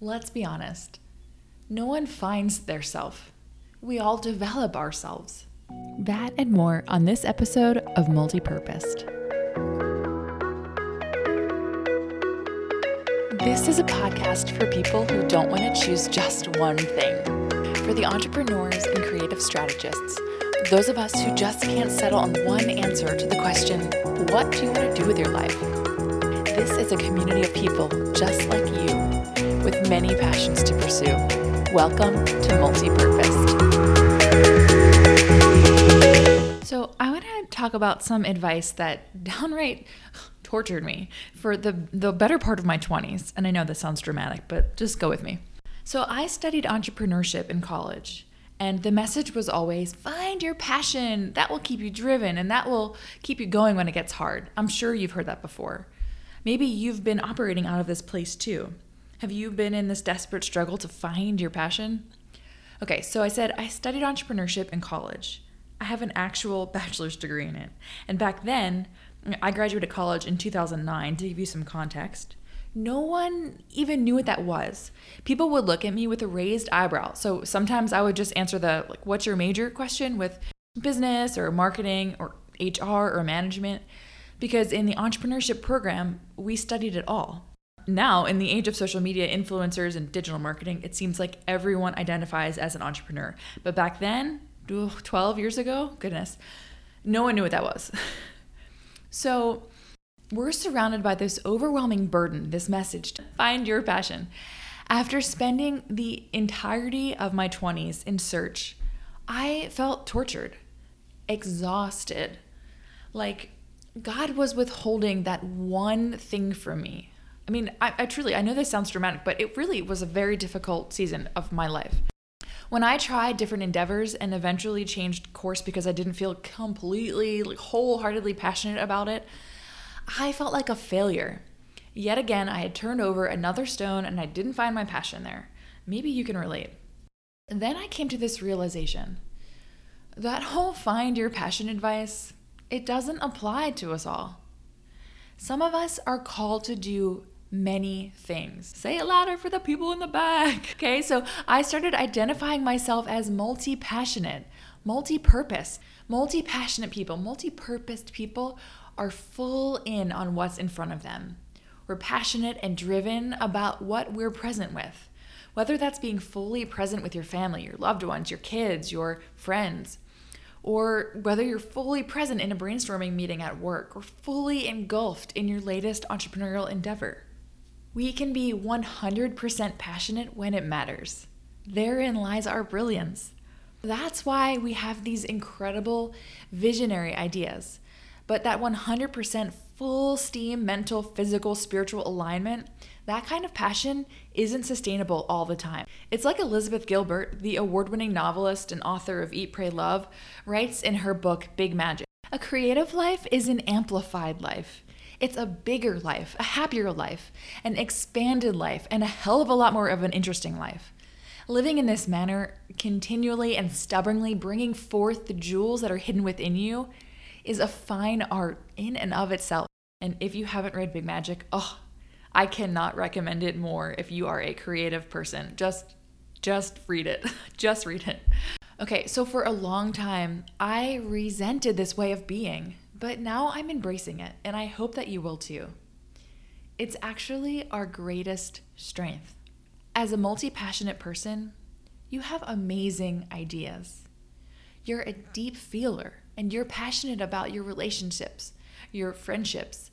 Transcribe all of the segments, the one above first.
Let's be honest. No one finds their self. We all develop ourselves. That and more on this episode of Multipurposed. This is a podcast for people who don't want to choose just one thing. For the entrepreneurs and creative strategists, those of us who just can't settle on one answer to the question, what do you want to do with your life? This is a community of people just like you with many passions to pursue. Welcome to Multipurposed. So, I want to talk about some advice that downright tortured me for the, the better part of my 20s. And I know this sounds dramatic, but just go with me. So, I studied entrepreneurship in college. And the message was always find your passion. That will keep you driven and that will keep you going when it gets hard. I'm sure you've heard that before. Maybe you've been operating out of this place too. Have you been in this desperate struggle to find your passion? Okay, so I said I studied entrepreneurship in college. I have an actual bachelor's degree in it. And back then, I graduated college in 2009 to give you some context. No one even knew what that was. People would look at me with a raised eyebrow. So sometimes I would just answer the like what's your major question with business or marketing or HR or management because in the entrepreneurship program, we studied it all now in the age of social media influencers and digital marketing it seems like everyone identifies as an entrepreneur. But back then 12 years ago goodness no one knew what that was. So we're surrounded by this overwhelming burden this message to find your passion. After spending the entirety of my 20s in search i felt tortured exhausted. Like god was withholding that one thing from me I mean, I, I truly, I know this sounds dramatic, but it really was a very difficult season of my life. When I tried different endeavors and eventually changed course because I didn't feel completely, like, wholeheartedly passionate about it, I felt like a failure. Yet again, I had turned over another stone and I didn't find my passion there. Maybe you can relate. Then I came to this realization that whole find your passion advice, it doesn't apply to us all. Some of us are called to do many things. Say it louder for the people in the back. Okay, so I started identifying myself as multi passionate, multi purpose. Multi passionate people, multi purposed people are full in on what's in front of them. We're passionate and driven about what we're present with. Whether that's being fully present with your family, your loved ones, your kids, your friends, or whether you're fully present in a brainstorming meeting at work or fully engulfed in your latest entrepreneurial endeavor. We can be 100% passionate when it matters. Therein lies our brilliance. That's why we have these incredible visionary ideas. But that 100% full steam mental, physical, spiritual alignment, that kind of passion isn't sustainable all the time. It's like Elizabeth Gilbert, the award winning novelist and author of Eat, Pray, Love, writes in her book Big Magic. A creative life is an amplified life. It's a bigger life, a happier life, an expanded life, and a hell of a lot more of an interesting life. Living in this manner, continually and stubbornly bringing forth the jewels that are hidden within you, is a fine art in and of itself. And if you haven't read Big Magic, oh, I cannot recommend it more if you are a creative person. Just just read it. just read it. Okay, so for a long time, I resented this way of being. But now I'm embracing it, and I hope that you will too. It's actually our greatest strength. As a multi passionate person, you have amazing ideas. You're a deep feeler, and you're passionate about your relationships, your friendships,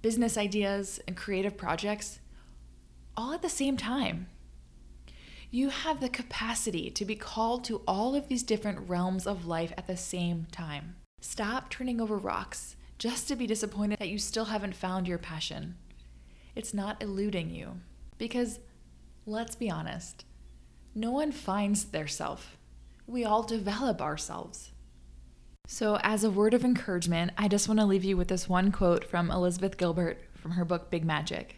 business ideas, and creative projects all at the same time. You have the capacity to be called to all of these different realms of life at the same time. Stop turning over rocks just to be disappointed that you still haven't found your passion. It's not eluding you. Because, let's be honest, no one finds their self. We all develop ourselves. So, as a word of encouragement, I just want to leave you with this one quote from Elizabeth Gilbert from her book Big Magic.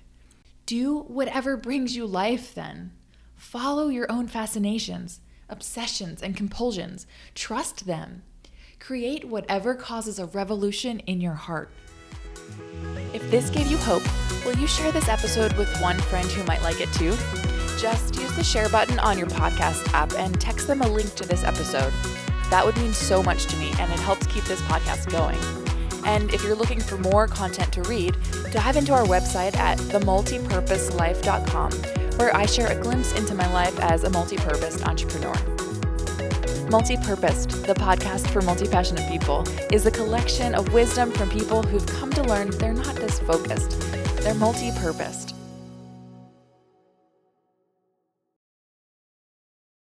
Do whatever brings you life, then. Follow your own fascinations, obsessions, and compulsions. Trust them. Create whatever causes a revolution in your heart. If this gave you hope, will you share this episode with one friend who might like it too? just use the share button on your podcast app and text them a link to this episode. That would mean so much to me and it helps keep this podcast going. And if you're looking for more content to read, dive into our website at themultipurposelife.com, where I share a glimpse into my life as a multi purposed entrepreneur. Multi-Purposed, the podcast for multi-passionate people, is a collection of wisdom from people who've come to learn they're not just focused, they're multi-purposed.